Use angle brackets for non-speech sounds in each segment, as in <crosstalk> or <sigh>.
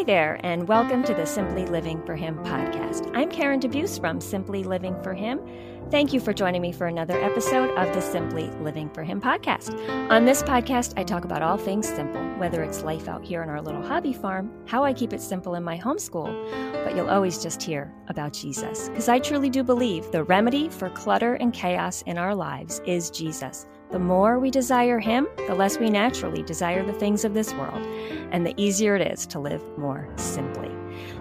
Hi there, and welcome to the Simply Living for Him podcast. I'm Karen DeBeus from Simply Living for Him. Thank you for joining me for another episode of the Simply Living for Him podcast. On this podcast, I talk about all things simple, whether it's life out here on our little hobby farm, how I keep it simple in my homeschool, but you'll always just hear about Jesus. Because I truly do believe the remedy for clutter and chaos in our lives is Jesus. The more we desire Him, the less we naturally desire the things of this world, and the easier it is to live more simply.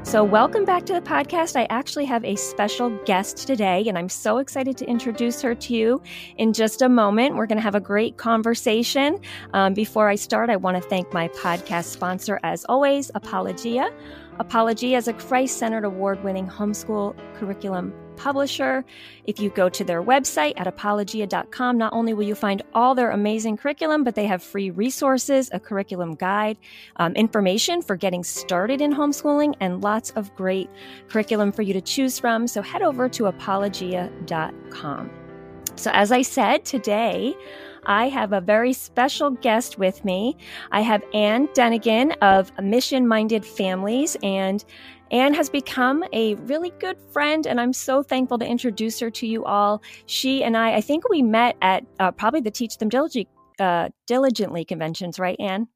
So, welcome back to the podcast. I actually have a special guest today, and I'm so excited to introduce her to you in just a moment. We're going to have a great conversation. Um, before I start, I want to thank my podcast sponsor, as always, Apologia. Apologia is a Christ centered award winning homeschool curriculum publisher. If you go to their website at apologia.com, not only will you find all their amazing curriculum, but they have free resources, a curriculum guide, um, information for getting started in homeschooling, and lots of great curriculum for you to choose from. So head over to apologia.com. So, as I said, today I have a very special guest with me. I have Anne Dunagan of Mission Minded Families, and Anne has become a really good friend, and I'm so thankful to introduce her to you all. She and I, I think we met at uh, probably the Teach Them Diligently, uh, Diligently conventions, right, Anne?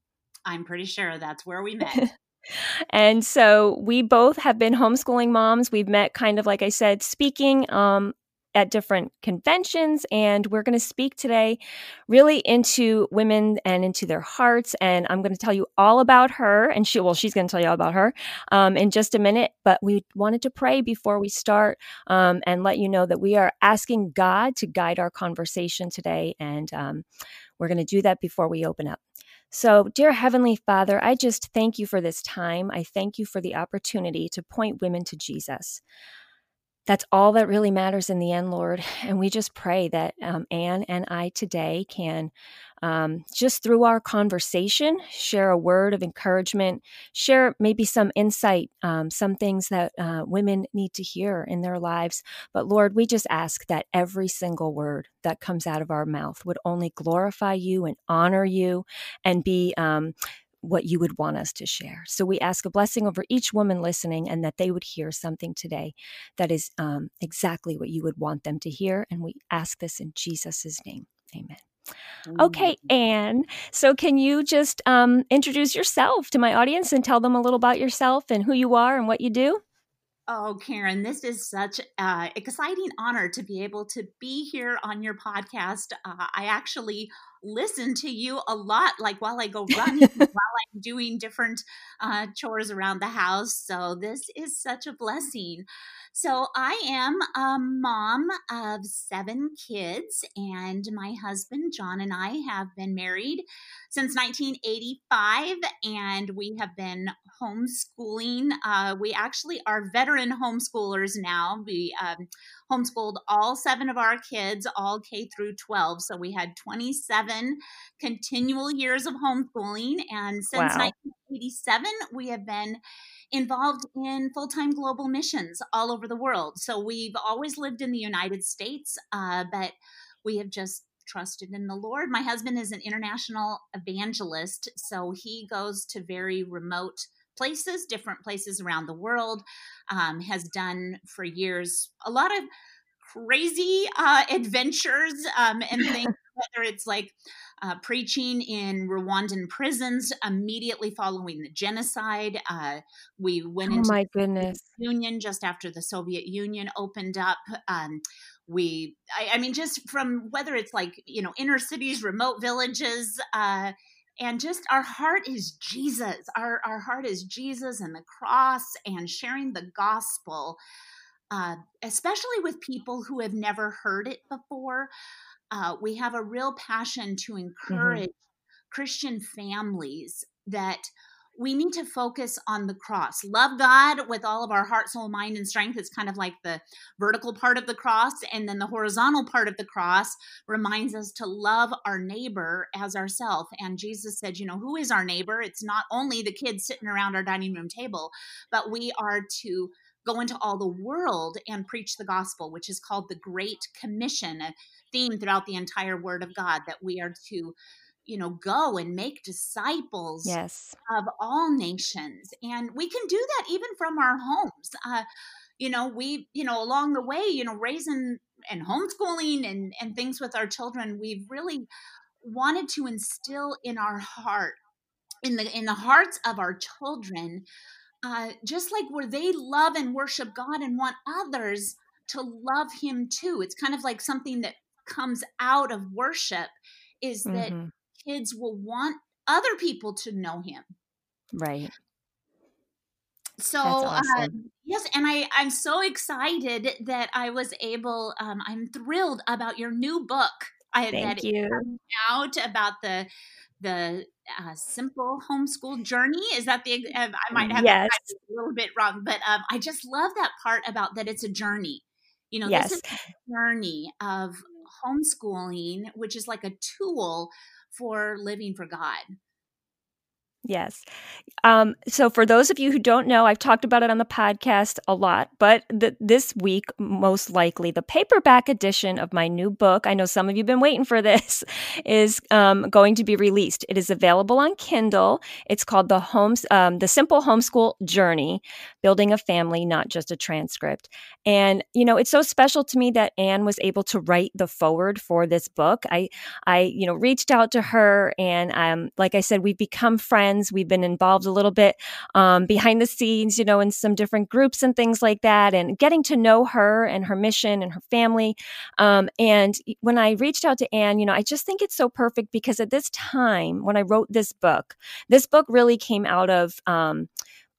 I'm pretty sure that's where we <laughs> met. and so we both have been homeschooling moms. We've met kind of like I said, speaking um, at different conventions. And we're going to speak today really into women and into their hearts. And I'm going to tell you all about her. And she, well, she's going to tell you all about her um, in just a minute. But we wanted to pray before we start um, and let you know that we are asking God to guide our conversation today. And um, we're going to do that before we open up. So, dear Heavenly Father, I just thank you for this time. I thank you for the opportunity to point women to Jesus that's all that really matters in the end, Lord. And we just pray that um, Ann and I today can, um, just through our conversation, share a word of encouragement, share maybe some insight, um, some things that uh, women need to hear in their lives. But Lord, we just ask that every single word that comes out of our mouth would only glorify you and honor you and be um, what you would want us to share. So we ask a blessing over each woman listening and that they would hear something today that is um, exactly what you would want them to hear. And we ask this in Jesus' name. Amen. Okay, Anne. So, can you just um, introduce yourself to my audience and tell them a little about yourself and who you are and what you do? Oh, Karen, this is such an exciting honor to be able to be here on your podcast. Uh, I actually listen to you a lot, like while I go <laughs> running, while I'm doing different uh, chores around the house. So this is such a blessing. So I am a mom of seven kids, and my husband John and I have been married since 1985, and we have been homeschooling. Uh, we actually are veteran homeschoolers now. We um, homeschooled all seven of our kids, all K through 12. So we had 27 continual years of homeschooling. And since wow. 1987, we have been involved in full time global missions all over the world. So we've always lived in the United States, uh, but we have just trusted in the Lord. My husband is an international evangelist, so he goes to very remote places, different places around the world, um, has done for years a lot of crazy uh, adventures um, and <laughs> things, whether it's like uh, preaching in Rwandan prisons immediately following the genocide. Uh, we went oh into my goodness. Union just after the Soviet Union opened up. Um, we, I, I, mean, just from whether it's like, you know, inner cities, remote villages, uh, and just our heart is Jesus. Our, our heart is Jesus and the cross and sharing the gospel, uh, especially with people who have never heard it before. Uh, we have a real passion to mm-hmm. encourage mm-hmm. Christian families that we need to focus on the cross. Love God with all of our heart, soul, mind, and strength. It's kind of like the vertical part of the cross. And then the horizontal part of the cross reminds us to love our neighbor as ourself. And Jesus said, you know, who is our neighbor? It's not only the kids sitting around our dining room table, but we are to go into all the world and preach the gospel, which is called the Great Commission, a theme throughout the entire Word of God that we are to you know go and make disciples yes of all nations and we can do that even from our homes uh, you know we you know along the way you know raising and homeschooling and and things with our children we've really wanted to instill in our heart in the in the hearts of our children uh, just like where they love and worship god and want others to love him too it's kind of like something that comes out of worship is that mm-hmm. Kids will want other people to know him right so uh, awesome. yes and i i'm so excited that i was able um, i'm thrilled about your new book i Thank that you. out about the the uh, simple homeschool journey is that the uh, i might have yes. a little bit wrong but um, i just love that part about that it's a journey you know yes. this is a journey of homeschooling which is like a tool for living for god Yes. Um, so, for those of you who don't know, I've talked about it on the podcast a lot, but th- this week, most likely, the paperback edition of my new book, I know some of you have been waiting for this, <laughs> is um, going to be released. It is available on Kindle. It's called The, Homes, um, the Simple Homeschool Journey Building a Family, Not Just a Transcript. And, you know, it's so special to me that Anne was able to write the forward for this book. I, I you know, reached out to her, and um, like I said, we've become friends friends. We've been involved a little bit um, behind the scenes, you know, in some different groups and things like that, and getting to know her and her mission and her family. Um, and when I reached out to Anne, you know, I just think it's so perfect because at this time, when I wrote this book, this book really came out of. Um,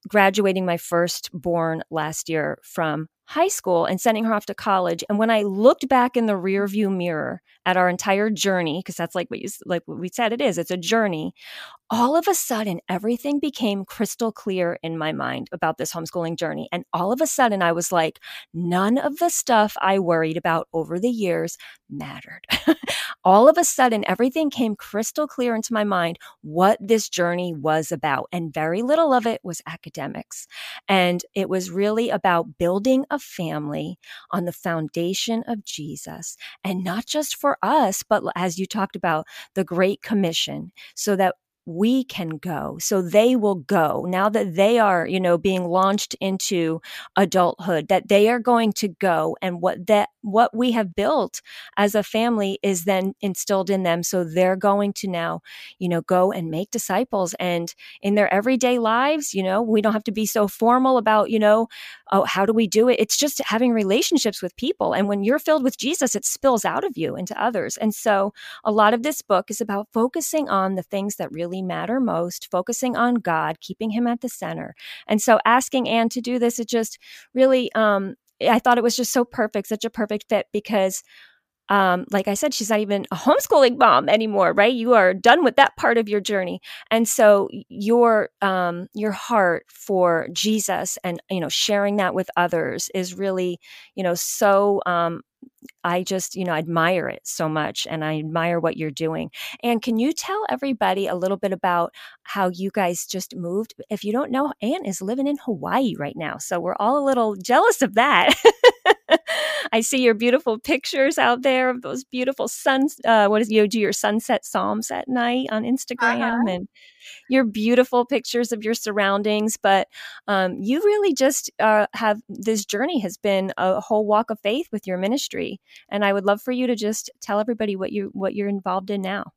graduating my firstborn last year from high school and sending her off to college. And when I looked back in the rearview mirror at our entire journey, because that's like what you like what we said it is, it's a journey. All of a sudden, everything became crystal clear in my mind about this homeschooling journey. And all of a sudden, I was like, none of the stuff I worried about over the years mattered. <laughs> all of a sudden, everything came crystal clear into my mind what this journey was about. And very little of it was academics. And it was really about building a family on the foundation of Jesus. And not just for us, but as you talked about, the Great Commission, so that we can go. So they will go now that they are, you know, being launched into adulthood, that they are going to go and what that, what we have built as a family is then instilled in them. So they're going to now, you know, go and make disciples and in their everyday lives, you know, we don't have to be so formal about, you know, oh, how do we do it? It's just having relationships with people. And when you're filled with Jesus, it spills out of you into others. And so a lot of this book is about focusing on the things that really matter most, focusing on God, keeping Him at the center. And so asking Anne to do this, it just really, um, I thought it was just so perfect, such a perfect fit because. Um, like I said, she's not even a homeschooling mom anymore, right? You are done with that part of your journey, and so your um, your heart for Jesus and you know sharing that with others is really you know so um, I just, you know, admire it so much and I admire what you're doing. And can you tell everybody a little bit about how you guys just moved? If you don't know, Anne is living in Hawaii right now. So we're all a little jealous of that. <laughs> I see your beautiful pictures out there of those beautiful suns. Uh, what is you do your sunset psalms at night on Instagram uh-huh. and your beautiful pictures of your surroundings. But um, you really just uh, have this journey has been a whole walk of faith with your ministry, and I would love for you to just tell everybody what you what you're involved in now.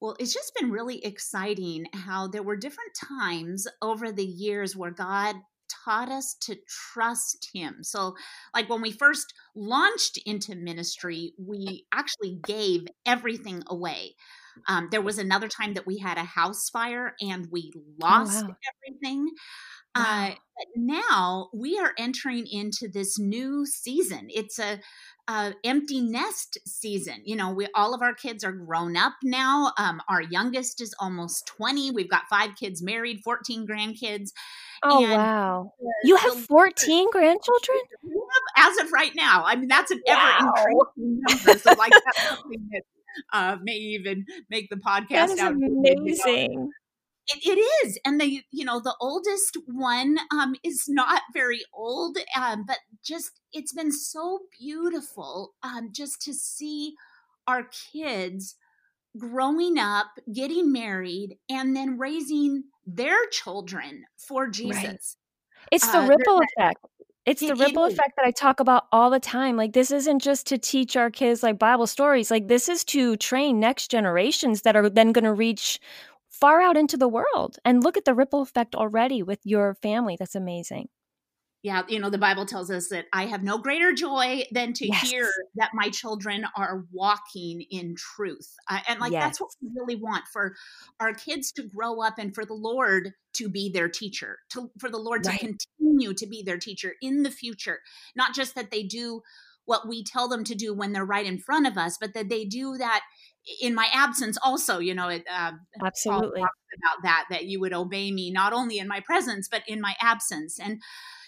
Well, it's just been really exciting how there were different times over the years where God taught us to trust him. So, like when we first launched into ministry, we actually gave everything away. Um, there was another time that we had a house fire and we oh, lost oh, wow. everything. Uh, wow. Uh, but now we are entering into this new season. It's a, a, empty nest season. You know, we all of our kids are grown up now. Um, our youngest is almost twenty. We've got five kids married, fourteen grandkids. Oh and wow! The, you have fourteen grandchildren <laughs> as of right now. I mean, that's an wow. ever increasing number. So, like, that's something that uh, may even make the podcast that is out amazing. It, it is, and the you know the oldest one um, is not very old, um, but just it's been so beautiful um, just to see our kids growing up, getting married, and then raising their children for Jesus. Right. It's the uh, ripple effect. It's the ripple effect that I talk about all the time. Like, this isn't just to teach our kids like Bible stories. Like, this is to train next generations that are then going to reach far out into the world. And look at the ripple effect already with your family. That's amazing yeah, you know, the Bible tells us that I have no greater joy than to yes. hear that my children are walking in truth. Uh, and like, yes. that's what we really want for our kids to grow up and for the Lord to be their teacher, to, for the Lord right. to continue to be their teacher in the future. Not just that they do what we tell them to do when they're right in front of us, but that they do that in my absence also you know it uh, absolutely about that that you would obey me not only in my presence but in my absence and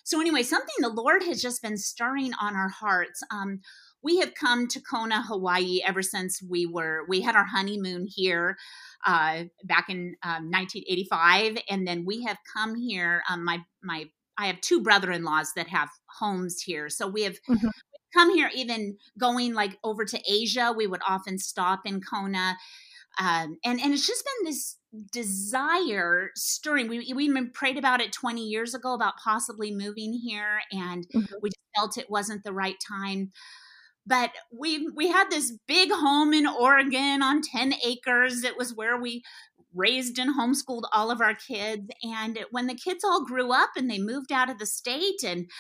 so, anyway, something the Lord has just been stirring on our hearts. Um, we have come to Kona, Hawaii ever since we were we had our honeymoon here uh, back in um, 1985, and then we have come here. Um, my my I have two brother-in-laws that have homes here, so we have. Mm-hmm. Come here, even going like over to Asia, we would often stop in Kona, um, and and it's just been this desire stirring. We we even prayed about it 20 years ago about possibly moving here, and mm-hmm. we just felt it wasn't the right time. But we we had this big home in Oregon on 10 acres. It was where we raised and homeschooled all of our kids. And when the kids all grew up and they moved out of the state, and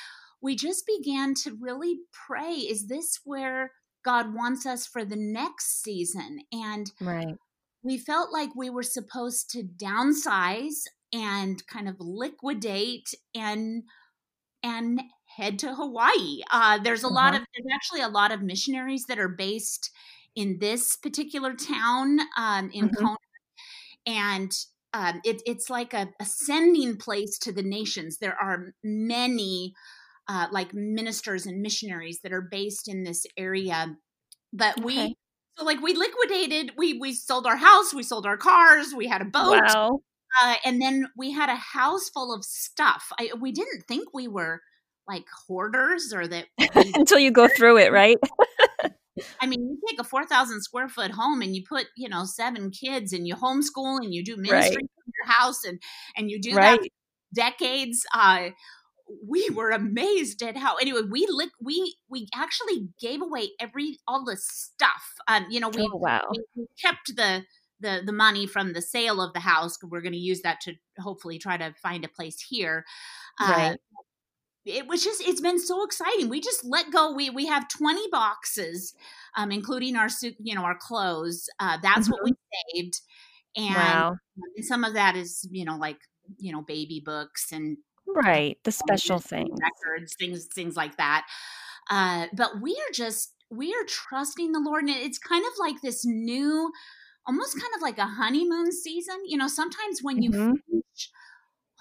we just began to really pray: Is this where God wants us for the next season? And right we felt like we were supposed to downsize and kind of liquidate and and head to Hawaii. Uh, there's a uh-huh. lot of there's actually a lot of missionaries that are based in this particular town um, in mm-hmm. Kona, and um, it, it's like a, a, sending place to the nations. There are many uh, like ministers and missionaries that are based in this area, but okay. we so like we liquidated, we we sold our house, we sold our cars, we had a boat. Wow. Uh, and then we had a house full of stuff. I, we didn't think we were like hoarders or that <laughs> until you go through it, right? I mean, you take a 4,000 square foot home and you put, you know, seven kids and you homeschool and you do ministry right. in your house and, and you do right. that decades. Uh, we were amazed at how anyway we li- we we actually gave away every all the stuff um you know we, oh, wow. we, we kept the the the money from the sale of the house we're going to use that to hopefully try to find a place here uh, right. Uh, it was just it's been so exciting we just let go we we have 20 boxes um including our suit you know our clothes uh that's mm-hmm. what we saved and, wow. and some of that is you know like you know baby books and Right. The special things. Records, things, things like that. Uh, but we are just, we are trusting the Lord. And it's kind of like this new, almost kind of like a honeymoon season. You know, sometimes when you mm-hmm. finish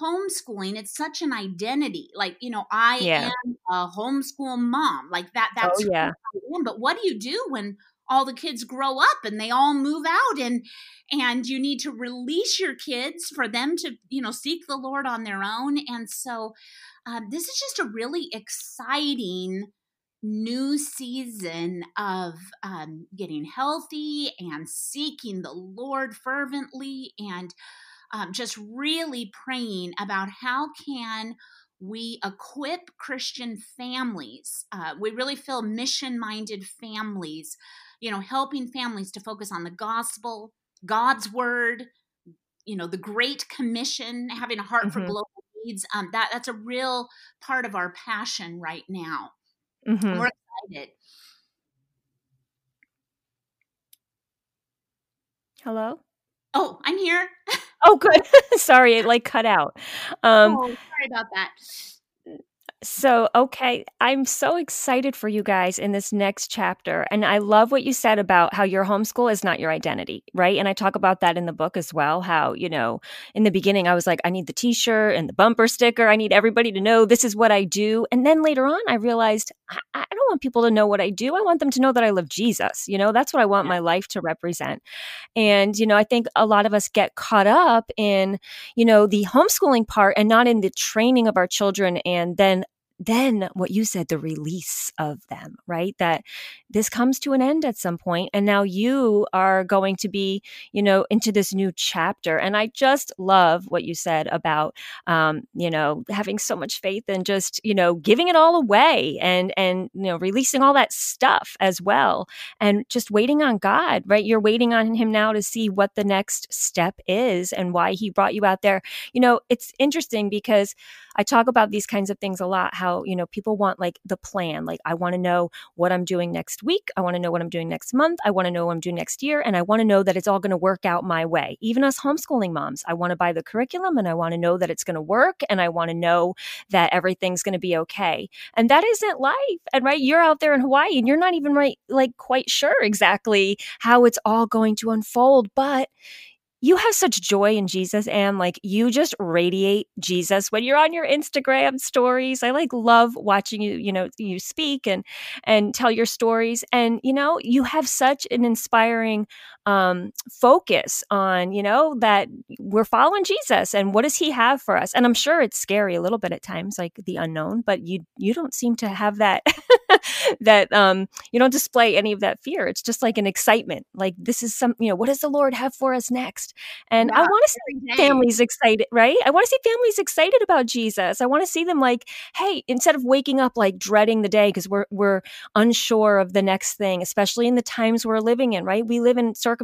homeschooling, it's such an identity. Like, you know, I yeah. am a homeschool mom. Like that, oh, that's oh, yeah. But what do you do when all the kids grow up and they all move out and and you need to release your kids for them to you know seek the lord on their own. And so um, this is just a really exciting new season of um, getting healthy and seeking the lord fervently and um, just really praying about how can we equip christian families uh, we really feel mission minded families you know, helping families to focus on the gospel, God's word, you know, the Great Commission, having a heart mm-hmm. for global needs. Um, that that's a real part of our passion right now. Mm-hmm. We're excited. Hello. Oh, I'm here. <laughs> oh, good. <laughs> sorry, it like cut out. Um, oh, sorry about that. So, okay, I'm so excited for you guys in this next chapter. And I love what you said about how your homeschool is not your identity, right? And I talk about that in the book as well. How, you know, in the beginning, I was like, I need the t shirt and the bumper sticker. I need everybody to know this is what I do. And then later on, I realized I, I don't want people to know what I do. I want them to know that I love Jesus. You know, that's what I want my life to represent. And, you know, I think a lot of us get caught up in, you know, the homeschooling part and not in the training of our children and then then what you said, the release of them, right? That this comes to an end at some point, and now you are going to be, you know, into this new chapter. And I just love what you said about, um, you know, having so much faith and just, you know, giving it all away and and you know, releasing all that stuff as well, and just waiting on God, right? You're waiting on Him now to see what the next step is and why He brought you out there. You know, it's interesting because I talk about these kinds of things a lot. How, you know, people want like the plan. Like, I want to know what I'm doing next week. I want to know what I'm doing next month. I want to know what I'm doing next year. And I want to know that it's all going to work out my way. Even us homeschooling moms, I want to buy the curriculum and I want to know that it's going to work. And I want to know that everything's going to be okay. And that isn't life. And right, you're out there in Hawaii and you're not even right, like quite sure exactly how it's all going to unfold. But you have such joy in Jesus and like you just radiate Jesus when you're on your Instagram stories. I like love watching you, you know, you speak and and tell your stories and you know, you have such an inspiring um focus on, you know, that we're following Jesus and what does he have for us? And I'm sure it's scary a little bit at times like the unknown, but you you don't seem to have that <laughs> that um you don't display any of that fear. It's just like an excitement. Like this is some, you know, what does the Lord have for us next? And yeah, I want to see families excited, right? I want to see families excited about Jesus. I want to see them like, hey, instead of waking up like dreading the day because we're we're unsure of the next thing, especially in the times we're living in, right? We live in circumstances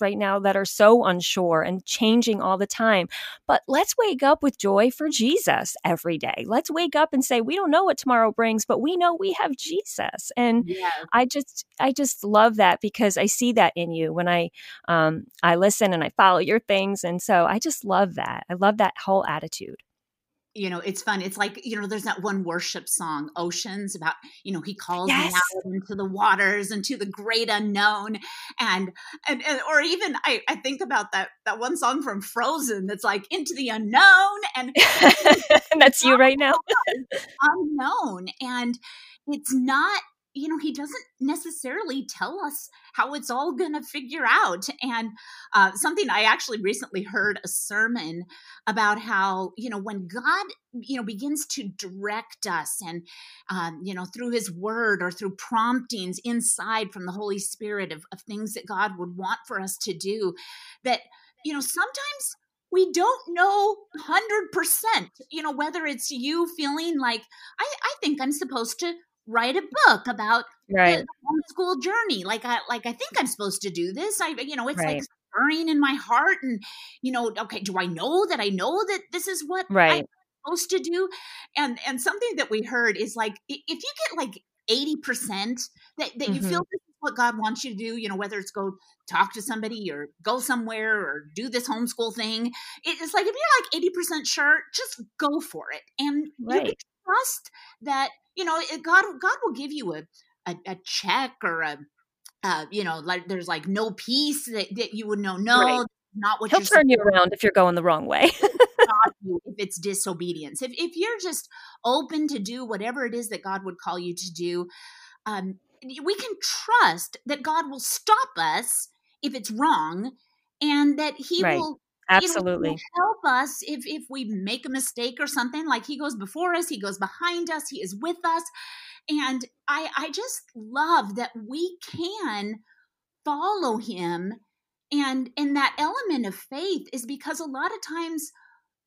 right now that are so unsure and changing all the time. But let's wake up with joy for Jesus every day. Let's wake up and say, we don't know what tomorrow brings, but we know we have Jesus. And yes. I just I just love that because I see that in you when I um I listen and I follow your things. And so I just love that. I love that whole attitude you know it's fun. It's like you know there's that one worship song oceans about you know he calls yes. me out into the waters and to the great unknown. And, and and, or even I, I think about that that one song from frozen that's like into the unknown and <laughs> that's you right now. unknown. And it's not you know, he doesn't necessarily tell us how it's all going to figure out. And uh, something I actually recently heard a sermon about how, you know, when God, you know, begins to direct us and, um, you know, through his word or through promptings inside from the Holy Spirit of, of things that God would want for us to do, that, you know, sometimes we don't know 100% you know whether it's you feeling like I, I think i'm supposed to write a book about right. the, the homeschool journey. Like I like I think I'm supposed to do this. I you know, it's right. like stirring in my heart and you know, okay, do I know that I know that this is what right. I'm supposed to do? And and something that we heard is like if you get like 80% that, that mm-hmm. you feel this is what God wants you to do, you know, whether it's go talk to somebody or go somewhere or do this homeschool thing. It's like if you're like 80% sure, just go for it. And right. you trust that you know god god will give you a a, a check or a uh, you know like there's like no peace that, that you would know no right. not what he'll turn you around if you're going the wrong way <laughs> if it's disobedience if, if you're just open to do whatever it is that god would call you to do um, we can trust that god will stop us if it's wrong and that he right. will Absolutely. Help us if if we make a mistake or something. Like he goes before us, he goes behind us, he is with us. And I I just love that we can follow him and and that element of faith is because a lot of times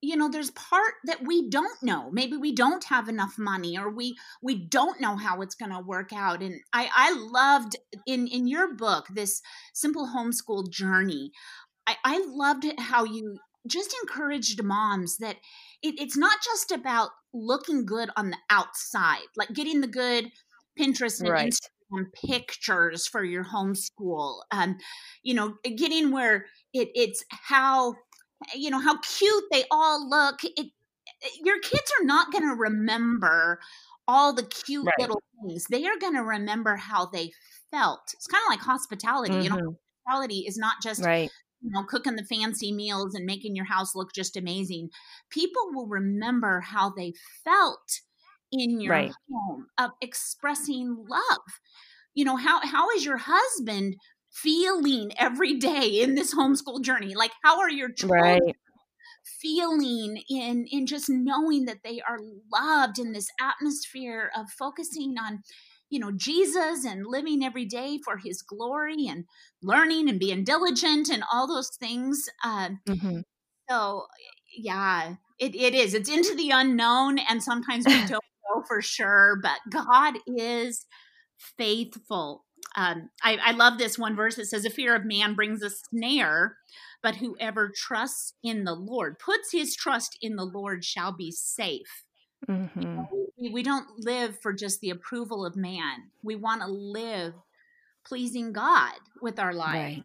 you know there's part that we don't know maybe we don't have enough money or we we don't know how it's going to work out and i i loved in in your book this simple homeschool journey I, I loved how you just encouraged moms that it, it's not just about looking good on the outside, like getting the good Pinterest and right. Instagram pictures for your homeschool. Um, you know, getting where it, it's how you know how cute they all look. It, your kids are not going to remember all the cute right. little things. They are going to remember how they felt. It's kind of like hospitality. Mm-hmm. You know, mm-hmm. hospitality is not just right you know, cooking the fancy meals and making your house look just amazing. People will remember how they felt in your right. home of expressing love. You know, how how is your husband feeling every day in this homeschool journey? Like how are your children right. feeling in in just knowing that they are loved in this atmosphere of focusing on you know jesus and living every day for his glory and learning and being diligent and all those things uh, mm-hmm. so yeah it, it is it's into the unknown and sometimes we <laughs> don't know for sure but god is faithful um, I, I love this one verse that says the fear of man brings a snare but whoever trusts in the lord puts his trust in the lord shall be safe mm-hmm. We don't live for just the approval of man we want to live pleasing god with our life right.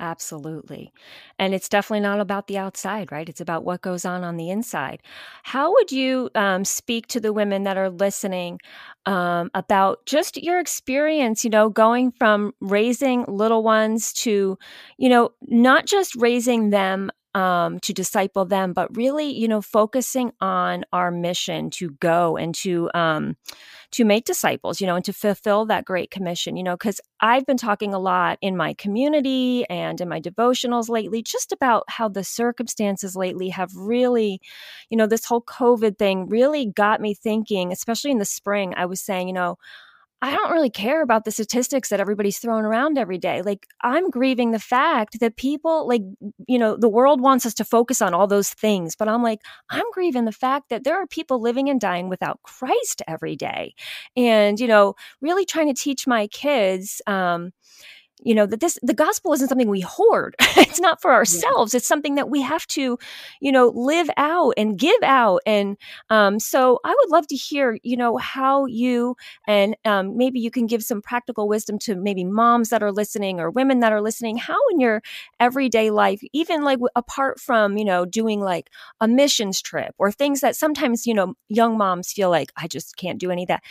Absolutely. And it's definitely not about the outside, right? It's about what goes on on the inside. How would you um, speak to the women that are listening um, about just your experience, you know, going from raising little ones to, you know, not just raising them um, to disciple them, but really, you know, focusing on our mission to go and to um, to make disciples, you know, and to fulfill that great commission, you know, because I've been talking a lot in my community and in my devotionals lately, just about how the circumstances lately have really, you know, this whole COVID thing really got me thinking, especially in the spring. I was saying, you know, I don't really care about the statistics that everybody's throwing around every day. Like, I'm grieving the fact that people, like, you know, the world wants us to focus on all those things, but I'm like, I'm grieving the fact that there are people living and dying without Christ every day. And, you know, really trying to teach my kids, um, you know that this the gospel isn't something we hoard. <laughs> It's not for ourselves. It's something that we have to you know live out and give out. And um, so i would love to hear you know how you and um, maybe you can give some practical wisdom to maybe moms that are listening or women that are listening. How in your everyday life even like apart from you know doing like a missions trip or things that sometimes you know young moms feel like i just can't do any of that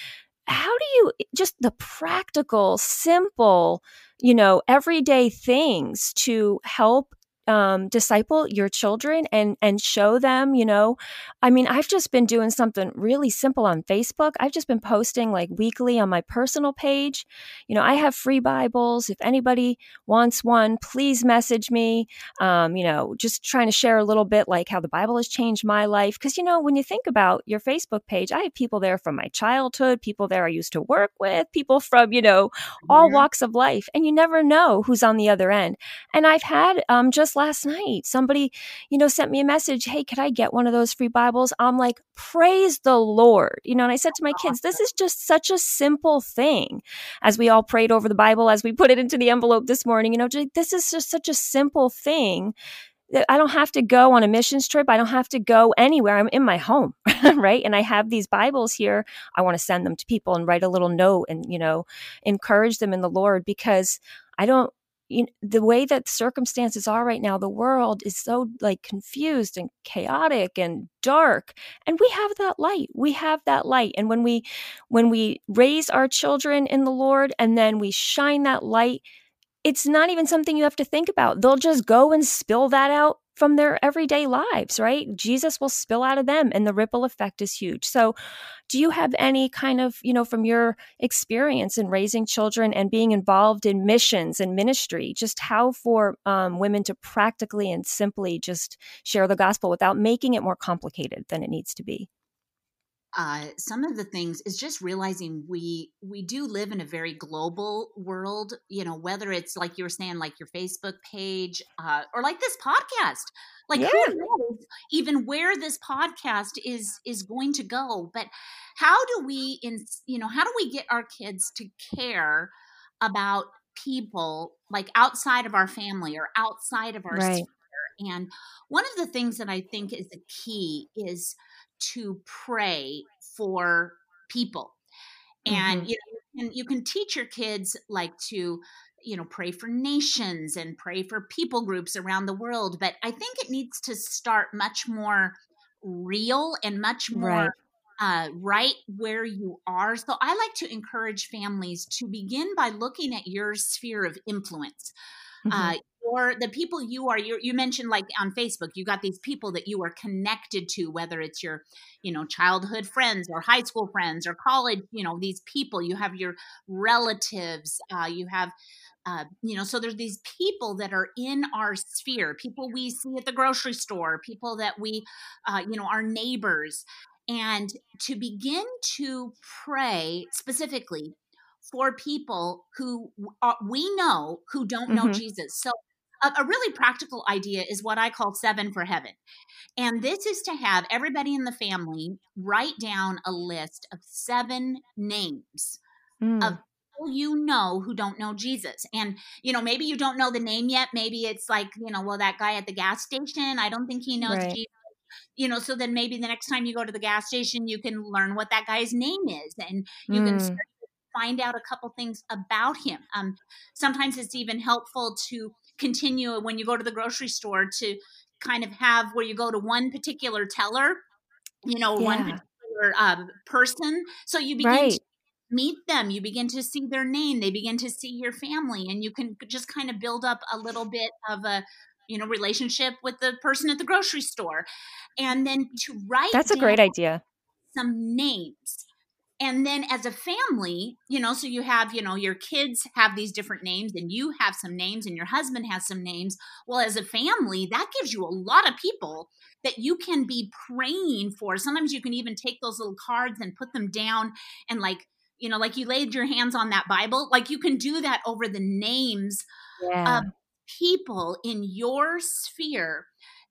how do you just the practical simple you know, everyday things to help um, disciple your children and and show them you know i mean i've just been doing something really simple on facebook. I've just been posting like weekly on my personal page. You know i have free bibles. If anybody wants one please message me. Um, you know just trying to share a little bit like how the bible has changed my life. Because you know when you think about your facebook page i have people there from my childhood people there i used to work with people from you know all walks of life and you never know who's on the other end. And i've had um, just last night. Somebody, you know, sent me a message, Hey, could I get one of those free Bibles? I'm like, Praise the Lord. You know, and I said to my kids, This is just such a simple thing. As we all prayed over the Bible, as we put it into the envelope this morning, you know, this is just such a simple thing that I don't have to go on a missions trip. I don't have to go anywhere. I'm in my home, <laughs> right? And I have these Bibles here. I want to send them to people and write a little note and, you know, encourage them in the Lord because I don't you know, the way that circumstances are right now, the world is so like confused and chaotic and dark. And we have that light. We have that light. And when we when we raise our children in the Lord and then we shine that light, it's not even something you have to think about. They'll just go and spill that out from their everyday lives, right? Jesus will spill out of them and the ripple effect is huge. So, do you have any kind of, you know, from your experience in raising children and being involved in missions and ministry, just how for um, women to practically and simply just share the gospel without making it more complicated than it needs to be? Uh, some of the things is just realizing we we do live in a very global world you know whether it's like you were saying like your facebook page uh, or like this podcast like yeah. who knows even where this podcast is is going to go but how do we in you know how do we get our kids to care about people like outside of our family or outside of our right. sphere and one of the things that i think is the key is to pray for people and mm-hmm. you know you can, you can teach your kids like to you know pray for nations and pray for people groups around the world but i think it needs to start much more real and much more right. Uh, right where you are. So I like to encourage families to begin by looking at your sphere of influence. Mm-hmm. Uh, or the people you are you mentioned like on facebook you got these people that you are connected to whether it's your you know childhood friends or high school friends or college you know these people you have your relatives uh, you have uh, you know so there's these people that are in our sphere people we see at the grocery store people that we uh, you know our neighbors and to begin to pray specifically for people who uh, we know who don't know mm-hmm. jesus so a, a really practical idea is what I call seven for heaven. And this is to have everybody in the family write down a list of seven names mm. of people you know who don't know Jesus. And, you know, maybe you don't know the name yet. Maybe it's like, you know, well, that guy at the gas station, I don't think he knows right. Jesus. You know, so then maybe the next time you go to the gas station, you can learn what that guy's name is and you mm. can start find out a couple things about him. Um, sometimes it's even helpful to continue when you go to the grocery store to kind of have where you go to one particular teller, you know, yeah. one particular um, person. So you begin right. to meet them, you begin to see their name, they begin to see your family, and you can just kind of build up a little bit of a you know relationship with the person at the grocery store and then to write that's a great idea some names and then as a family you know so you have you know your kids have these different names and you have some names and your husband has some names. Well as a family that gives you a lot of people that you can be praying for. Sometimes you can even take those little cards and put them down and like you know like you laid your hands on that bible like you can do that over the names yeah. of people in your sphere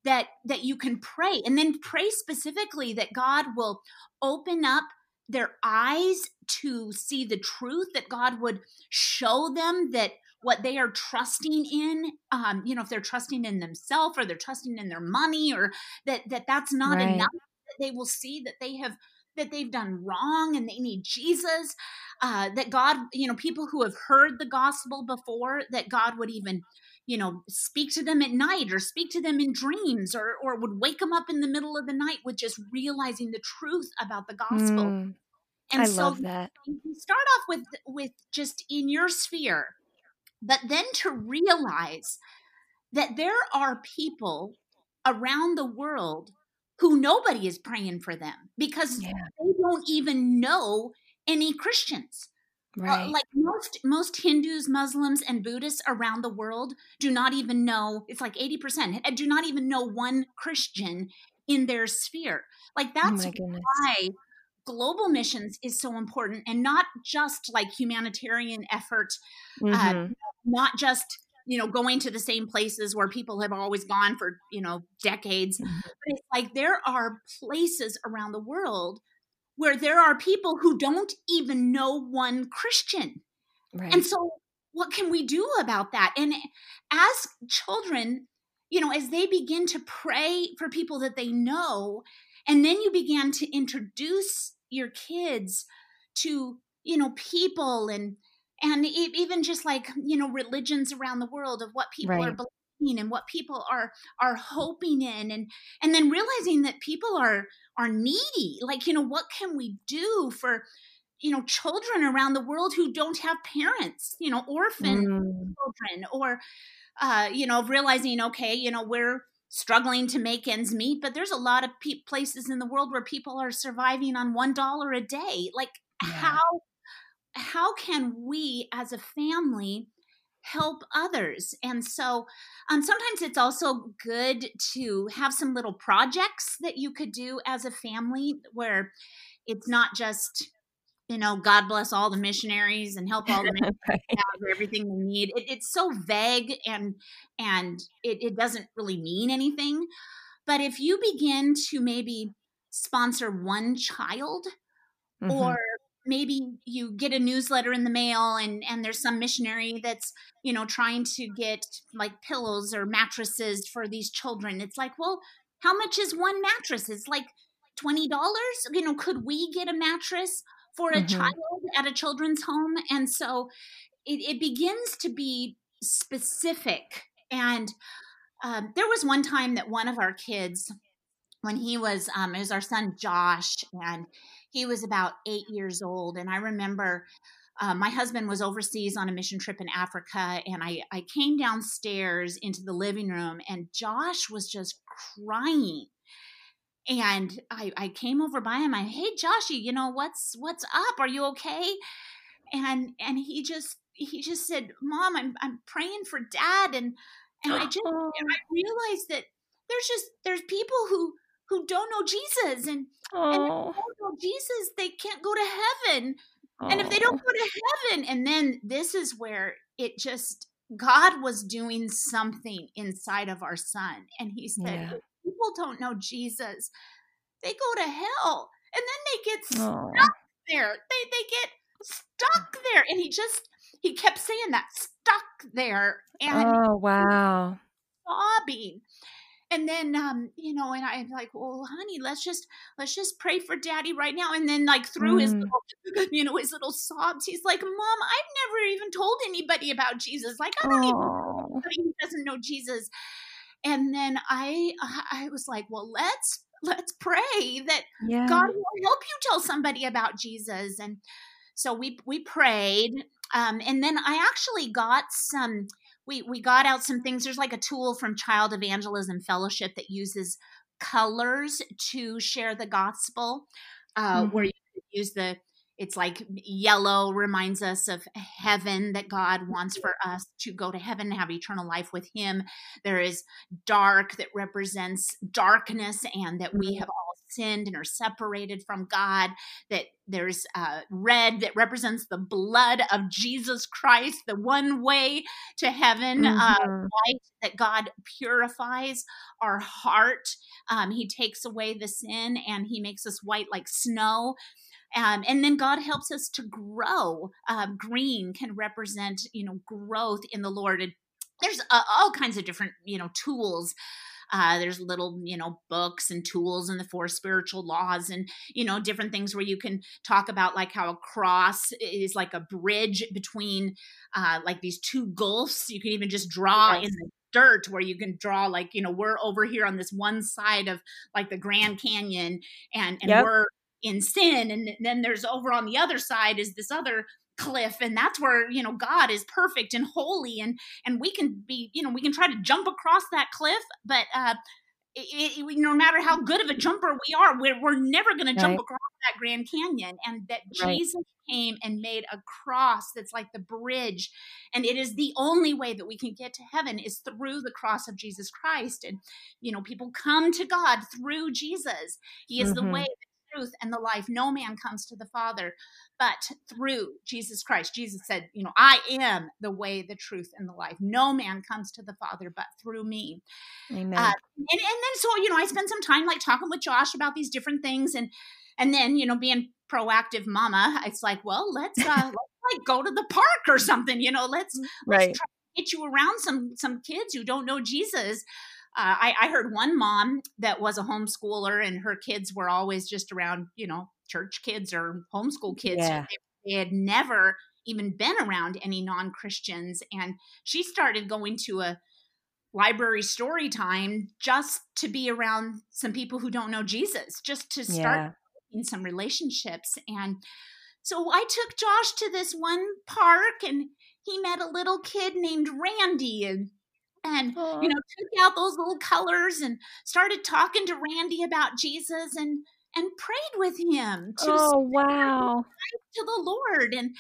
that that you can pray. And then pray specifically that god will open up their eyes to see the truth that god would show them that what they are trusting in um, you know if they're trusting in themselves or they're trusting in their money or that that that's not right. enough that they will see that they have that they've done wrong and they need jesus uh, that god you know people who have heard the gospel before that god would even you know speak to them at night or speak to them in dreams or or would wake them up in the middle of the night with just realizing the truth about the gospel mm, and I so love that. you start off with with just in your sphere but then to realize that there are people around the world who nobody is praying for them because yeah. they don't even know any Christians. Uh, right. Uh, like most most Hindus, Muslims, and Buddhists around the world do not even know. It's like eighty percent do not even know one Christian in their sphere. Like oh that's oh why global missions is so important, and not just like humanitarian effort, uh, mm-hmm. uh, not just you know going to the same places where people have always gone for you know decades. Mm-hmm. But it's like there are places around the world where there are people who don't even know one Christian. Right. And so, what can we do about that? And as children, you know, as they begin to pray for people that they know, and then you begin to introduce your kids to, you know, people and and even just like you know religions around the world of what people right. are believing and what people are are hoping in and and then realizing that people are are needy like you know what can we do for you know children around the world who don't have parents you know orphan mm. children or uh you know realizing okay you know we're struggling to make ends meet but there's a lot of pe- places in the world where people are surviving on one dollar a day like yeah. how how can we as a family help others. And so um, sometimes it's also good to have some little projects that you could do as a family where it's not just you know, God bless all the missionaries and help all the <laughs> missionaries right. have everything they need. It, it's so vague and and it, it doesn't really mean anything. But if you begin to maybe sponsor one child mm-hmm. or maybe you get a newsletter in the mail and and there's some missionary that's you know trying to get like pillows or mattresses for these children. It's like well how much is one mattress? It's like $20 you know could we get a mattress for a mm-hmm. child at a children's home? And so it, it begins to be specific. And um, there was one time that one of our kids when he was um, it was our son josh and he was about eight years old. And I remember uh, my husband was overseas on a mission trip in Africa, and I, I came downstairs into the living room, and Josh was just crying. And I, I came over by him. I, hey, Joshy, you know what's what's up? Are you okay? And and he just he just said, "Mom, I'm I'm praying for Dad," and and I just Oh. I realized that there's just there's people who who don't know Jesus, and and if Oh. they don't know Jesus, they can't go to heaven. And if they don't Oh. go to heaven, and then this is where it just God was doing something inside of our son, and He said, Yeah. People don't know Jesus, they go to hell, and then they get Oh. stuck there. They they get stuck there." And He just He kept saying that stuck there, and Oh, wow. sobbing. And then, um, you know, and I'm like, well, honey, let's just let's just pray for daddy right now. And then, like through his Mm. little, <laughs> you know, his little sobs, he's like, Mom, I've never even told anybody about Jesus. Like, I don't even know Oh. anybody doesn't know Jesus. And then I I was like, well, let's let's pray that Yeah. God will help you tell somebody about Jesus. And so we we prayed, um, and then I actually got some. We we got out some things. There's like a tool from Child Evangelism Fellowship that uses colors to share the gospel, uh, Mhm. where you use the. It's like yellow reminds us of heaven that God wants for us to go to heaven and have eternal life with Him. There is dark that represents darkness and that we Mhm. have all sinned and are separated from God. That there's uh, red that represents the blood of Jesus Christ, the one way to heaven. Uh, Mhm. white that God purifies our heart. Um, he takes away the sin and He makes us white like snow. Um, and then God helps us to grow. Um, green can represent, you know, growth in the Lord. And there's uh, all kinds of different, you know, tools. Uh, there's little, you know, books and tools and the four spiritual laws and, you know, different things where you can talk about like how a cross is like a bridge between uh, like these two gulfs. You can even just draw Yes. in the dirt where you can draw like, you know, we're over here on this one side of like the Grand Canyon and, and Yep. we're in sin. And then there's over on the other side is this other cliff and that's where you know god is perfect and holy and and we can be you know we can try to jump across that cliff but uh it, it, no matter how good of a jumper we are we're, we're never going to jump across that grand canyon and that Right. jesus came and made a cross that's like the bridge and it is the only way that we can get to heaven is through the cross of jesus christ and you know people come to god through jesus he is Mhm. the way truth and the life no man comes to the father but through Jesus Christ. Jesus said, You know, I am the way, the truth, and the life. No man comes to the Father but through me. Amen. Uh, and, and then so, you know, I spent some time like talking with Josh about these different things and and then, you know, being proactive mama, it's like, well, let's uh <laughs> let's like go to the park or something, you know, let's right. try to get you around some some kids who don't know Jesus. Uh, I, I heard one mom that was a homeschooler and her kids were always just around, you know, church kids or homeschool kids. Yeah. They, they had never even been around any non Christians. And she started going to a library story time just to be around some people who don't know Jesus, just to start Yeah. in some relationships. And so I took Josh to this one park and he met a little kid named Randy and and Aw. you know took out those little colors and started talking to Randy about Jesus and and prayed with him to oh, wow. to the Lord and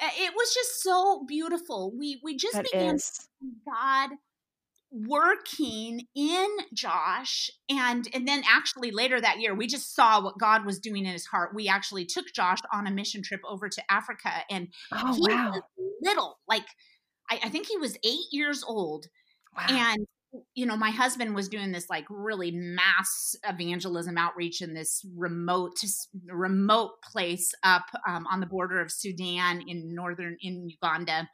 uh, it was just so beautiful. We we just That began. God working in Josh and and then actually later that year we just saw what God was doing in his heart. We actually took Josh on a mission trip over to Africa and Oh, he wow. was little like I, I think he was eight years old Wow. and you know my husband was doing this like really mass evangelism outreach in this remote remote place up um, on the border of sudan in northern in uganda.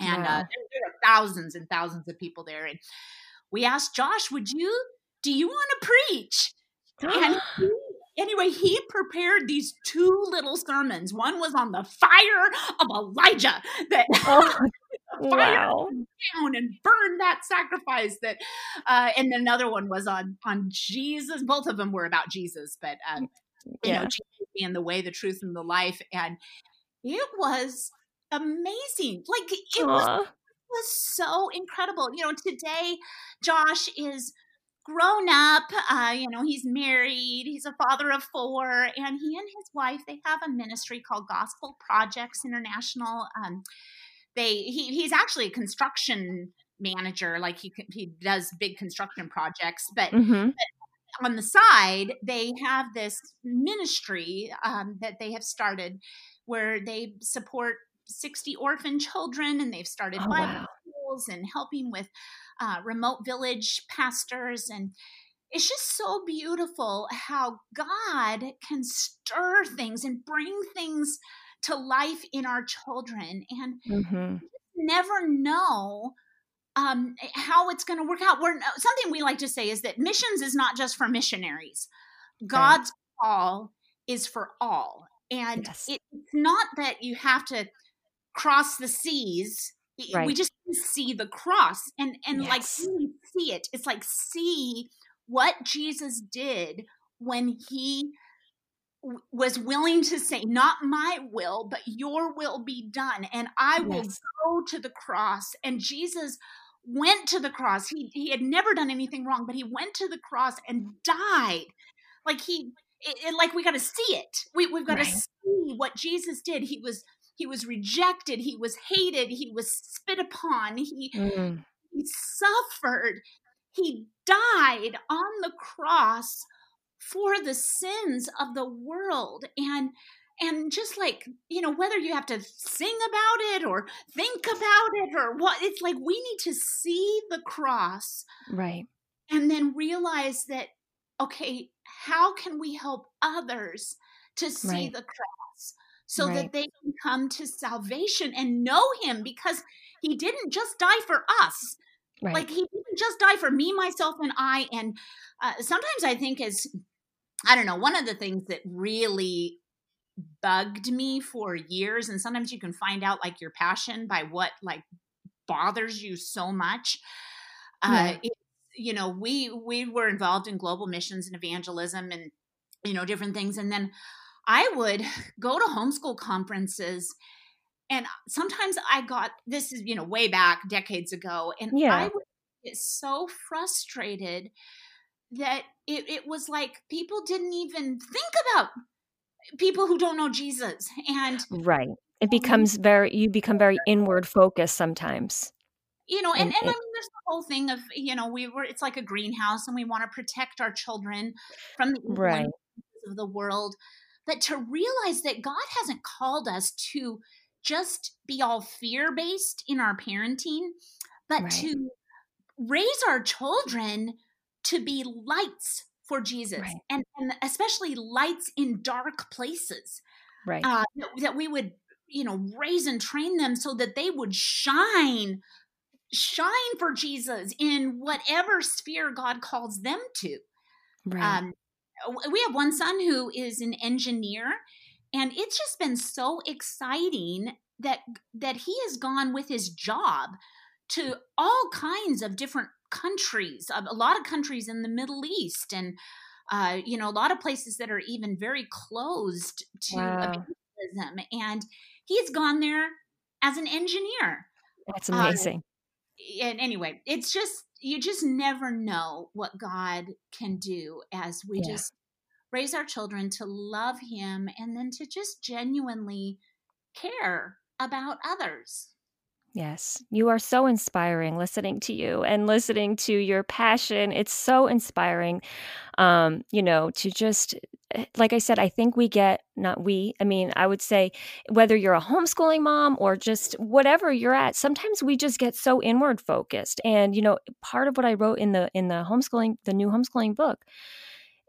And uh, there, are thousands and thousands of people there. And we asked josh would you do you want to preach? And <gasps> he, anyway he prepared these two little sermons. One was on the fire of elijah that oh, fire wow. down and burn that sacrifice that uh and another one was on on jesus both of them were about jesus but um you know Yeah. jesus being the way the truth and the life and it was amazing like it was Aw. was so incredible you know today josh is grown up uh you know he's married he's a father of four and he and his wife they have a ministry called gospel projects international um they he, he's actually a construction manager like he he does big construction projects but, mm-hmm. but on the side they have this ministry um, that they have started where they support 60 orphan children and they've started oh, bible wow. schools and helping with uh, remote village pastors and it's just so beautiful how god can stir things and bring things to life in our children and mm-hmm. never know um, how it's going to work out. We're, something we like to say is that missions is not just for missionaries. God's right. call is for all. And yes. it's not that you have to cross the seas. Right. We just see the cross and and yes. like see it. It's like see what Jesus did when he was willing to say, Not my will, but your will be done. And I yes. will go to the cross. And Jesus went to the cross. He, he had never done anything wrong, but he went to the cross and died. Like he, it, it, like we got to see it. We, we've got to right. see what Jesus did. He was he was rejected. He was hated. He was spit upon. He mm. he suffered. He died on the cross for the sins of the world and and just like you know whether you have to sing about it or think about it or what it's like we need to see the cross right and then realize that okay how can we help others to see right. the cross so right. that they can come to salvation and know him because he didn't just die for us right. like he didn't just die for me myself and i and uh, sometimes i think as I don't know, one of the things that really bugged me for years, and sometimes you can find out like your passion by what like bothers you so much. Uh, it, you know, we we were involved in global missions and evangelism and you know different things, and then I would <laughs> go to homeschool conferences and sometimes I got this is you know way back decades ago, and yeah. I would get so frustrated that it, it was like people didn't even think about people who don't know Jesus. And right. It oh, becomes very, you become very inward focused sometimes. You know, and, and, and I mean, there's the whole thing of, you know, we were, it's like a greenhouse and we want to protect our children from the right. of the world. But to realize that God hasn't called us to just be all fear based in our parenting, but right. to raise our children to be lights for Jesus right. and, and especially lights in dark places. Right. Uh, that, that we would, you know, raise and train them so that they would shine, shine for Jesus in whatever sphere God calls them to. Right. Um, we have one son who is an engineer, and it's just been so exciting that that he has gone with his job to all kinds of different countries, a lot of countries in the Middle East, and uh, you know, a lot of places that are even very closed to wow. evangelism. And he's gone there as an engineer. That's uh, amazing. Uh, and anyway, it's just you just never know what God can do as we yeah. just raise our children to love Him and then to just genuinely care about others. Yes, you are so inspiring listening to you and listening to your passion. It's so inspiring, um, you know, to just, eh, like I said, I think we get, not we, I mean, I would say whether you're a homeschooling mom or just whatever you're at, sometimes we just get so inward focused. And, you know, part of what I wrote in the, in the homeschooling, the new homeschooling book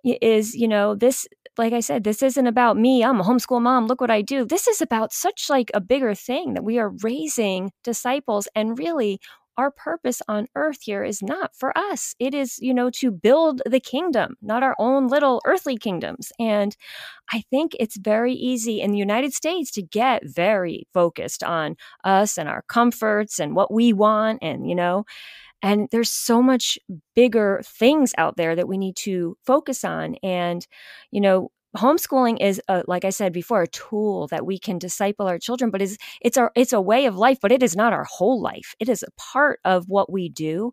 is, you know, this like I said, this isn't about me. I'm a homeschool mom. Look what I do. This is about such like a bigger thing that we are raising disciples and really our purpose on earth here is not for us. It is, you know, to build the kingdom, not our own little earthly kingdoms. And I think it's very easy in the United States to get very focused on us and our comforts and what we want and, you know, and there's so much bigger things out there that we need to focus on. And, you know, homeschooling is a, like i said before a tool that we can disciple our children but is it's our it's a way of life but it is not our whole life. It is a part of what we do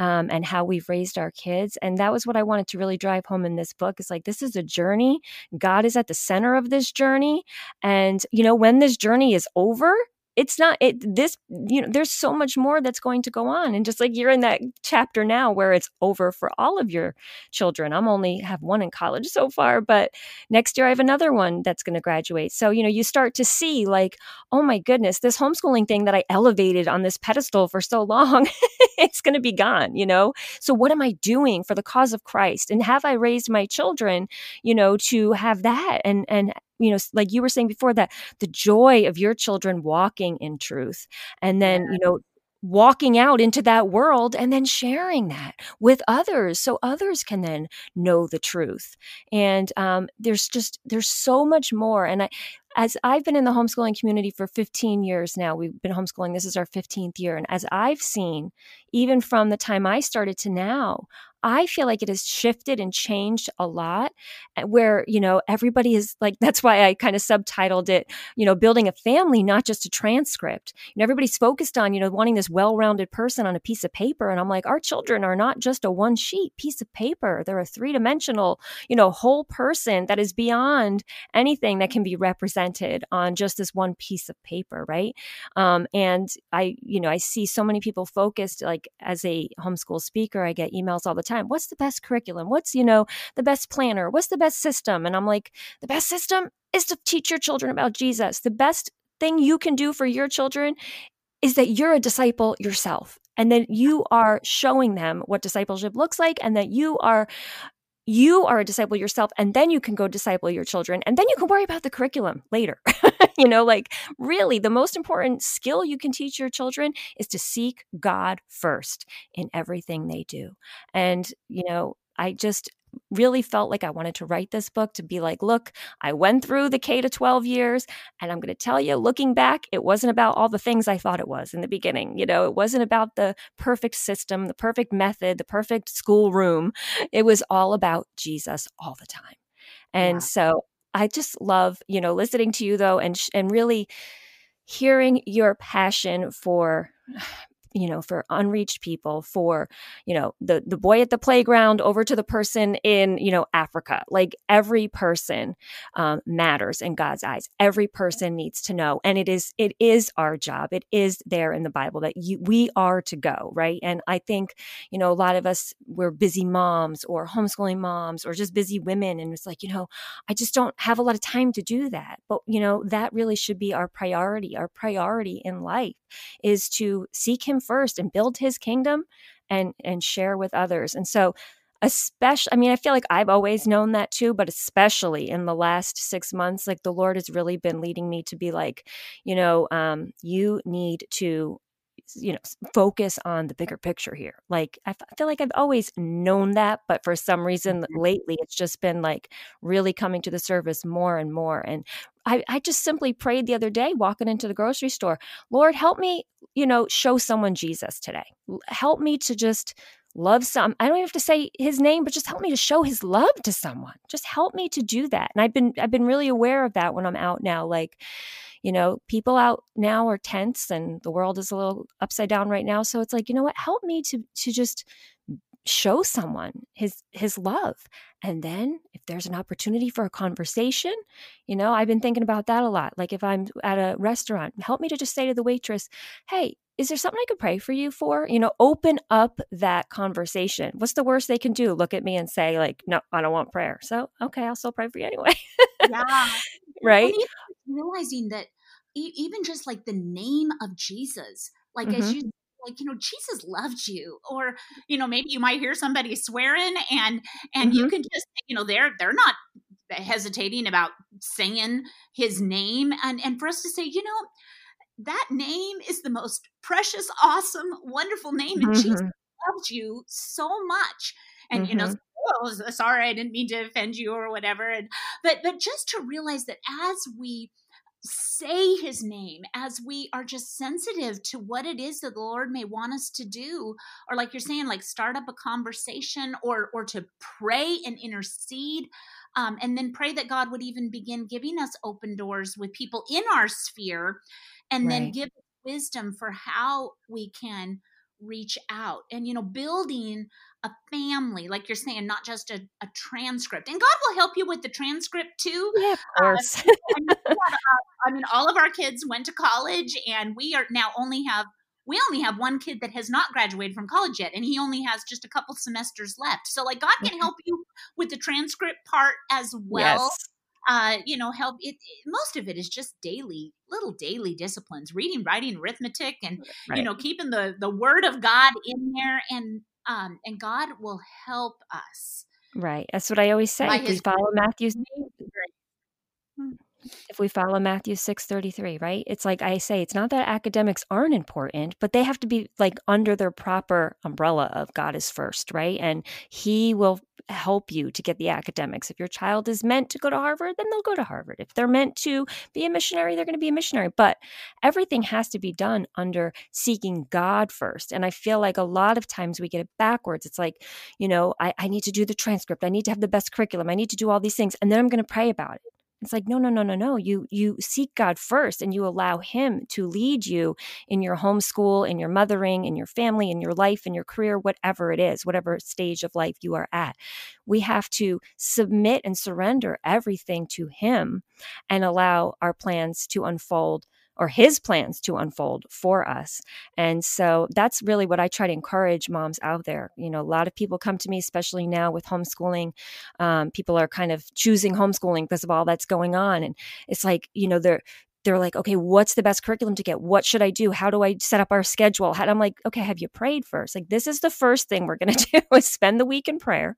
um, and how we've raised our kids. And that was what i wanted to really drive home in this book is like this is a journey. God is at the center of this journey. And you know when this journey is over it's not it this you know there's so much more that's going to go on and just like you're in that chapter now where it's over for all of your children. I'm only have one in college so far but next year i have another one that's going to graduate. So you know you start to see like oh my goodness this homeschooling thing that i elevated on this pedestal for so long <laughs> it's going to be gone you know? So what am i doing for the cause of christ? And have i raised my children you know to have that and and you know like you were saying before that the joy of your children walking in truth and then yeah. you know walking out into that world and then sharing that with others so others can then know the truth and um, there's just there's so much more and i as I've been in the homeschooling community for 15 years now, we've been homeschooling, this is our 15th year. And as I've seen, even from the time I started to now, I feel like it has shifted and changed a lot eh, where, you know, everybody is like, <laughs> that's why I kind of subtitled it, you know, building a family, not just a transcript. You know, everybody's focused on, you know, wanting this well rounded person on a piece of paper. And I'm like, our children are not just a one sheet piece of paper. They're a three dimensional, you know, whole person that is beyond anything that can be represented on just this one piece of paper. Right. Um, and I, you know, I see so many people focused, like as a homeschool speaker, I get emails all the time. What's the best curriculum? What's, you know, the best planner? What's the best system? And I'm like, the best system is to teach your children about Jesus. The best thing you can do for your children is that you're a disciple yourself and that you are showing them what discipleship looks like and that you are you are a disciple yourself and then you can go disciple your children and then you can worry about the curriculum later. <laughs> You know like really the most important skill you can teach your children is to seek god first in everything they do. And you know i just really felt like I wanted to write this book to be like, look, I went through the K to 12 years, and I'm going to tell you, looking back, it wasn't about all the things I thought it was in the beginning. You know, it wasn't about the perfect system, the perfect method, the perfect schoolroom. It was all about Jesus all the time. And yeah. so I just love, you know, listening to you though, and and really hearing your passion for you know for unreached people for you know the the boy at the playground over to the person in you know africa. Like every person um, matters in god's eyes. Every person needs to know. And it is it is our job. It is there in the bible that you, we are to go right? And i think you know a lot of us we're busy moms or homeschooling moms or just busy women. And it's like you know i just don't have a lot of time to do that. But you know that really should be our priority. Our priority in life is to seek him first and build his kingdom and and share with others. And so especially i mean i feel like i've always known that too but especially in the last six months like the lord has really been leading me to be like you know um, you need to you know focus on the bigger picture here. Like I, feel like i've always known that but for some reason mm-hmm. lately it's just been like really coming to the surface more and more and I, I just simply prayed the other day walking into the grocery store lord help me you know show someone jesus today. Help me to just love some i don't even have to say his name but just help me to show his love to someone. Just help me to do that and i've been i've been really aware of that when i'm out now like you know, people out now are tense and the world is a little upside down right now. So it's like, you know what, help me to to just show someone his his love. And then if there's an opportunity for a conversation you know i've been thinking about that a lot. Like if i'm at a restaurant help me to just say to the waitress hey is there something i could pray for you for you know open up that conversation. What's the worst they can do? Look at me and say like no i don't want prayer. So okay i'll still pray for you anyway. Yeah. <laughs> Right realizing that e- even just like the name of Jesus, like mm-hmm. as you like you know jesus loved you or you know maybe you might hear somebody swearing and and mm-hmm. you can just you know they're they're not hesitating about saying his name and and for us to say you know that name is the most precious awesome wonderful name and mm-hmm. jesus loved you so much and mm-hmm. you know mm-hmm. oh sorry i didn't mean to offend you or whatever and but but just to realize that as we say his name as we are just sensitive to what it is that the lord may want us to do or like you're saying like start up a conversation or or to pray and intercede um, and then pray that god would even begin giving us open doors with people in our sphere and right. then give wisdom for how we can reach out and you know building a family, like you're saying, not just a, a, transcript. And God will help you with the transcript too. Yeah, of <laughs> uh, course. Uh, I, mean, I mean, all of our kids went to college, and we are now only have we only have one kid that has not graduated from college yet and he only has just a couple semesters left so like god can <laughs> help you with the transcript part as well yes. uh you know help it, it, most of it is just daily little daily disciplines reading writing arithmetic and right. you know keeping the the word of god in there and um, and God will help us. Right. That's what I always say. If we follow Matthew's if we follow Matthew 6:33, right? It's like I say, it's not that academics aren't important, but they have to be like under their proper umbrella of God is first, right? And he will help you to get the academics. If your child is meant to go to Harvard, then they'll go to Harvard. If they're meant to be a missionary, they're going to be a missionary. But everything has to be done under seeking God first. And I feel like a lot of times we get it backwards. It's like, you know, I, I need to do the transcript. I need to have the best curriculum. I need to do all these things. And then I'm going to pray about it. It's like, no, no, no, no, no. You you seek God first and you allow him to lead you in your homeschool, in your mothering, in your family, in your life, in your career, whatever it is, whatever stage of life you are at. We have to submit and surrender everything to him and allow our plans to unfold or his plans to unfold for us. And so that's really what I try to encourage moms out there. You know, a lot of people come to me, especially now with homeschooling. Um, people are kind of choosing homeschooling because of all that's going on. And it's like, you know, they're they're like, okay, what's the best curriculum to get? What should I do? How do I set up our schedule? How, I'm like, okay, have you prayed first? Like, this is the first thing we're going <laughs> to do is spend the week in prayer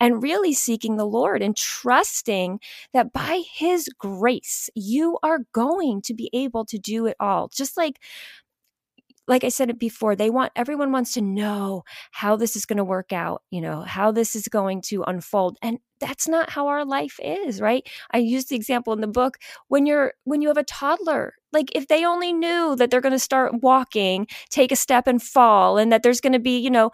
and really seeking the Lord and trusting that by His grace, you are going to be able to do it all. Just like like I said it before, they want everyone wants to know how this is going to work out, you know, how this is going to unfold. And that's not how our life is right? I use the example in the book when you're when you have a toddler like if they only knew that they're going to start walking take a step and fall and that there's going to be you know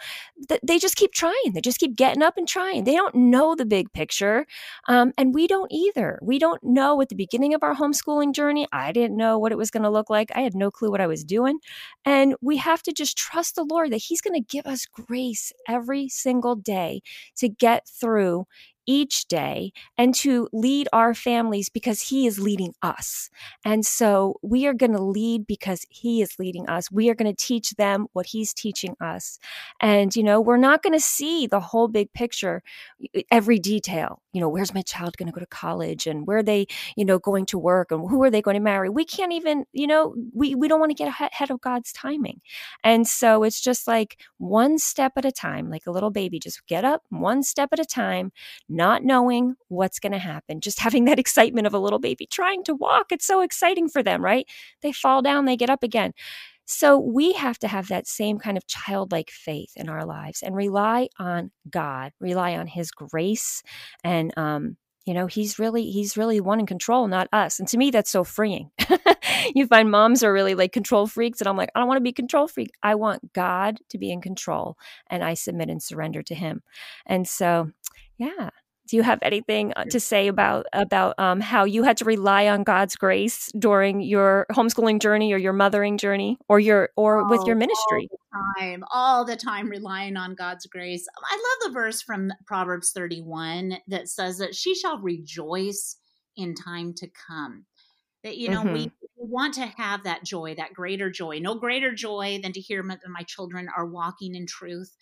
th- they just keep trying they just keep getting up and trying. They don't know the big picture um, and we don't either. We don't know at the beginning of our homeschooling journey i didn't know what it was going to look like i had no clue what i was doing and we have to just trust the lord that he's going to give us grace every single day to get through each day and to lead our families because He is leading us. And so we are going to lead because He is leading us. We are going to teach them what He's teaching us. And, you know, we're not going to see the whole big picture, every detail. You know, where's my child going to go to college and where are they, you know, going to work and who are they going to marry? We can't even, you know, we, we don't want to get ahead of God's timing. And so it's just like one step at a time, like a little baby, just get up one step at a time not knowing what's going to happen, just having that excitement of a little baby trying to walk. It's so exciting for them, right? They fall down, they get up again. So we have to have that same kind of childlike faith in our lives and rely on God, rely on His grace, and um, you know he's really he's really one in control not us and to me that's so freeing <laughs> you find moms are really like control freaks and i'm like i don't want to be control freak i want god to be in control and i submit and surrender to him and so yeah do you have anything uh, to say about about um, how you had to rely on God's grace during your homeschooling journey or your mothering journey or your or oh, with your ministry? All the time, all the time relying on God's grace. I love the verse from Proverbs 31 that says that she shall rejoice in time to come. That you know mm-hmm. we want to have that joy, that greater joy. No greater joy than to hear my, my children are walking in truth.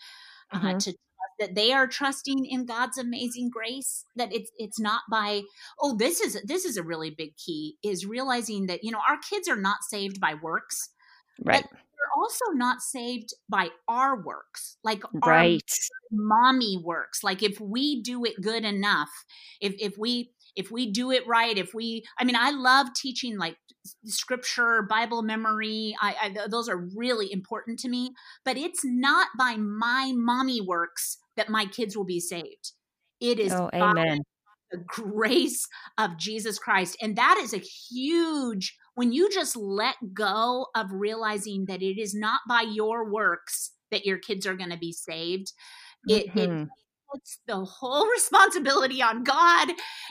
Uh, mm-hmm. to that they are trusting in God's amazing grace that it's it's not by oh this is this is a really big key is realizing that you know our kids are not saved by works right. they're also not saved by our works like right. mommy works. Like if we do it good enough if if we if we do it right if we i mean i love teaching like scripture bible memory I, I, those are really important to me but it's not by my mommy works that my kids will be saved it is oh, amen the grace of jesus christ and that is a huge when you just let go of realizing that it is not by your works that your kids are going to be saved it, mm-hmm. it puts the whole <laughs> responsibility on God.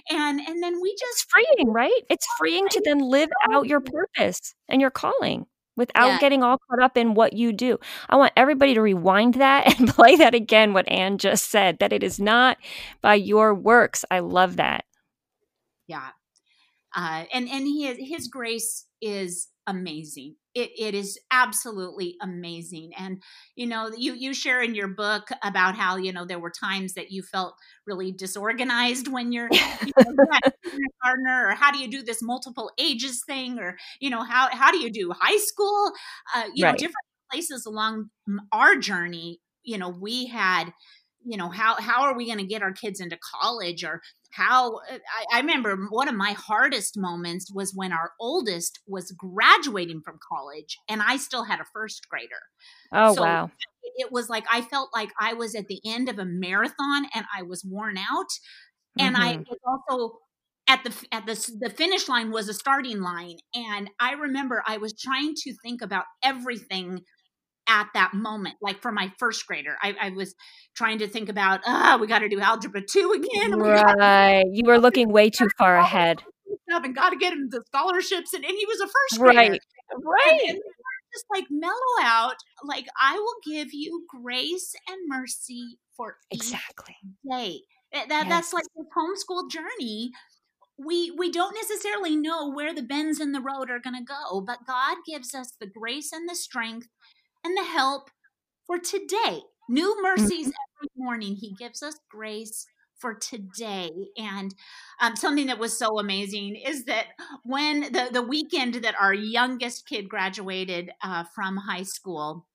And and then we just it's freeing, right? It's freeing to then live out your purpose and your calling. Without Yeah. getting all caught up in what you do. I want everybody to rewind that <laughs> and play that again, what Anne just said, that it is not by your works. I love that. yeah uh, and and he his grace is amazing. It, it is absolutely amazing. And you know you you share in your book about how you know there were times that you felt really disorganized when you're <laughs> you know, you a partner or how do you do this multiple ages thing or you know how how do you do high school? Uh, you know different places along our journey you know we had you know how how are we going to get our kids into college or how uh, I, I remember one of my hardest moments was when our oldest was graduating from college and i still had a first grader Oh, So- wow. it- was like i felt like i was at the end of a marathon and i was worn out and i Mhm. was also at the at the the finish line was a starting line and i remember i was trying to think about everything at that moment like for my first grader i, I was trying to think about ah we got to do algebra 2 again we Right. You were looking way too far ahead. and got to get him the scholarships and, and he was a first grader Right. Right. and just like mellow out like i will give you grace and mercy for Exactly. day. That, that- that's like this homeschool journey. We we don't necessarily know where the bends in the road are going to go, but God gives us the grace and the strength and the help for today. New mercies every morning. He gives us grace for today. And um, something that was so amazing is that when the the weekend that our youngest kid graduated uh, from high school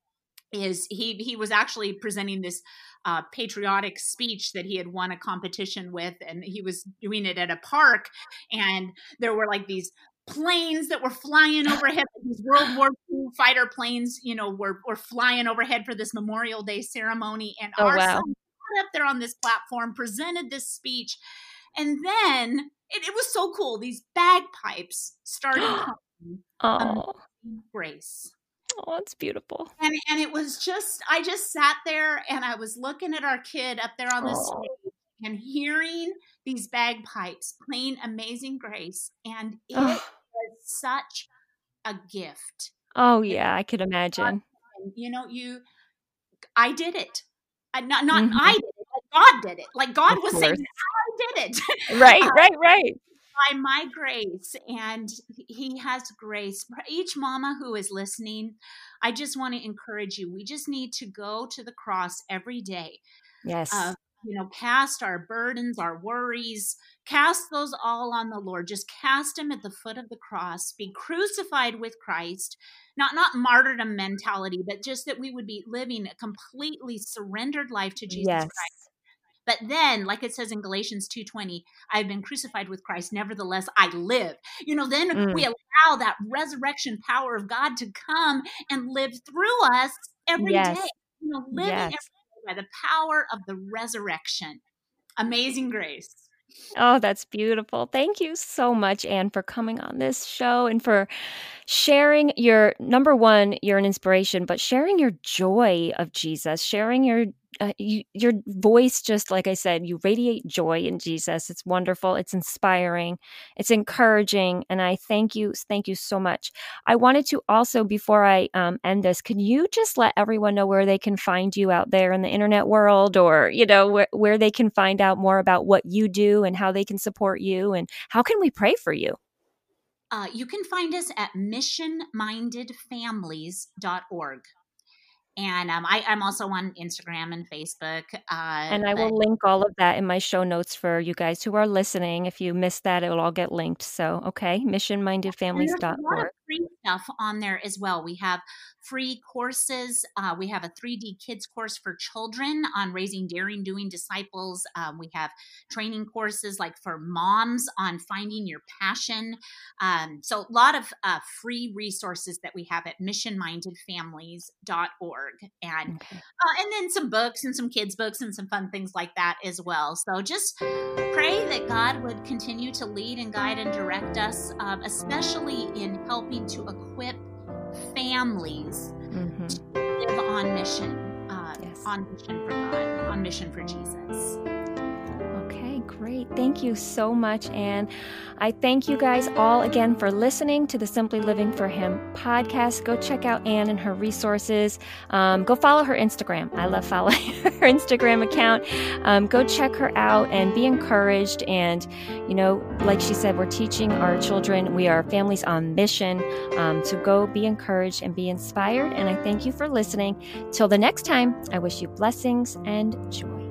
is he he was actually presenting this uh, patriotic speech that he had won a competition with, and he was doing it at a park, and there were like these planes that were flying overhead these world war ii fighter planes you know were, were flying overhead for this memorial day ceremony and Oh, our wow. son got up there on this platform presented this speech and then it, it was so cool these bagpipes started <gasps> playing Oh, grace oh, it's beautiful. and and it was just I just sat there and I was looking at our kid up there on the Oh. stage and hearing these bagpipes playing Amazing Grace, and it Oh, was such a gift. oh, yeah, I could imagine. You know, you, I did it. I, not not Mhm. I did it. God did it. Like God Of was saying, course. I did it. <laughs> Right, Uh, right, right. by my grace and he has grace for each mama who is listening i just want to encourage you we just need to go to the cross every day Yes. uh, you know cast our burdens our worries cast those all on the lord just cast them at the foot of the cross be crucified with christ not not martyrdom mentality but just that we would be living a completely surrendered life to jesus yes. christ but then like it says in galatians 2.20 i've been crucified with christ nevertheless i live you know then Mm. we allow that resurrection power of god to come and live through us every day. Yes. you know living Yes. every day by the power of the resurrection amazing grace Oh, that's beautiful. Thank you so much, Anne, for coming on this show and for sharing your number one, you're an inspiration, but sharing your joy of Jesus, sharing your uh, you, your voice. Just like I said, you radiate joy in Jesus. It's wonderful. It's inspiring. It's encouraging, and I thank you. Thank you so much. I wanted to also, before I um, end this, can you just let everyone know where they can find you out there in the internet world, or you know where where they can find out more about what you do and how they can support you, and how can we pray for you? uh, you can find us at missionmindedfamilies.org and um, I, i'm also on instagram and facebook uh, And I but- will link all of that in my show notes for you guys who are listening. If you missed that, it'll all get linked. So, okay, missionmindedfamilies.org. free stuff on there as well. We have free courses. Uh, we have a 3D kids course for children on raising daring, doing disciples. Um, we have training courses like for moms on finding your passion. Um, so, a lot of uh, free resources that we have at missionmindedfamilies.org. And Okay. uh, and then some books and some kids books and some fun things like that as well so just pray that god would continue to lead and guide and direct us um, especially in helping to equip families hmm to live on mission uh, Yes. on mission for god on mission for jesus great. Thank you so much, Anne. I thank you guys all again for listening to the Simply Living for Him podcast. Go check out Anne and her resources. Um, go follow her Instagram. I love following <laughs> her Instagram account. Um, go check her out and be encouraged. And, you know, like she said, we're teaching our children, we are families on mission um, to go be encouraged and be inspired. And I thank you for listening. Till the next time, I wish you blessings and joy.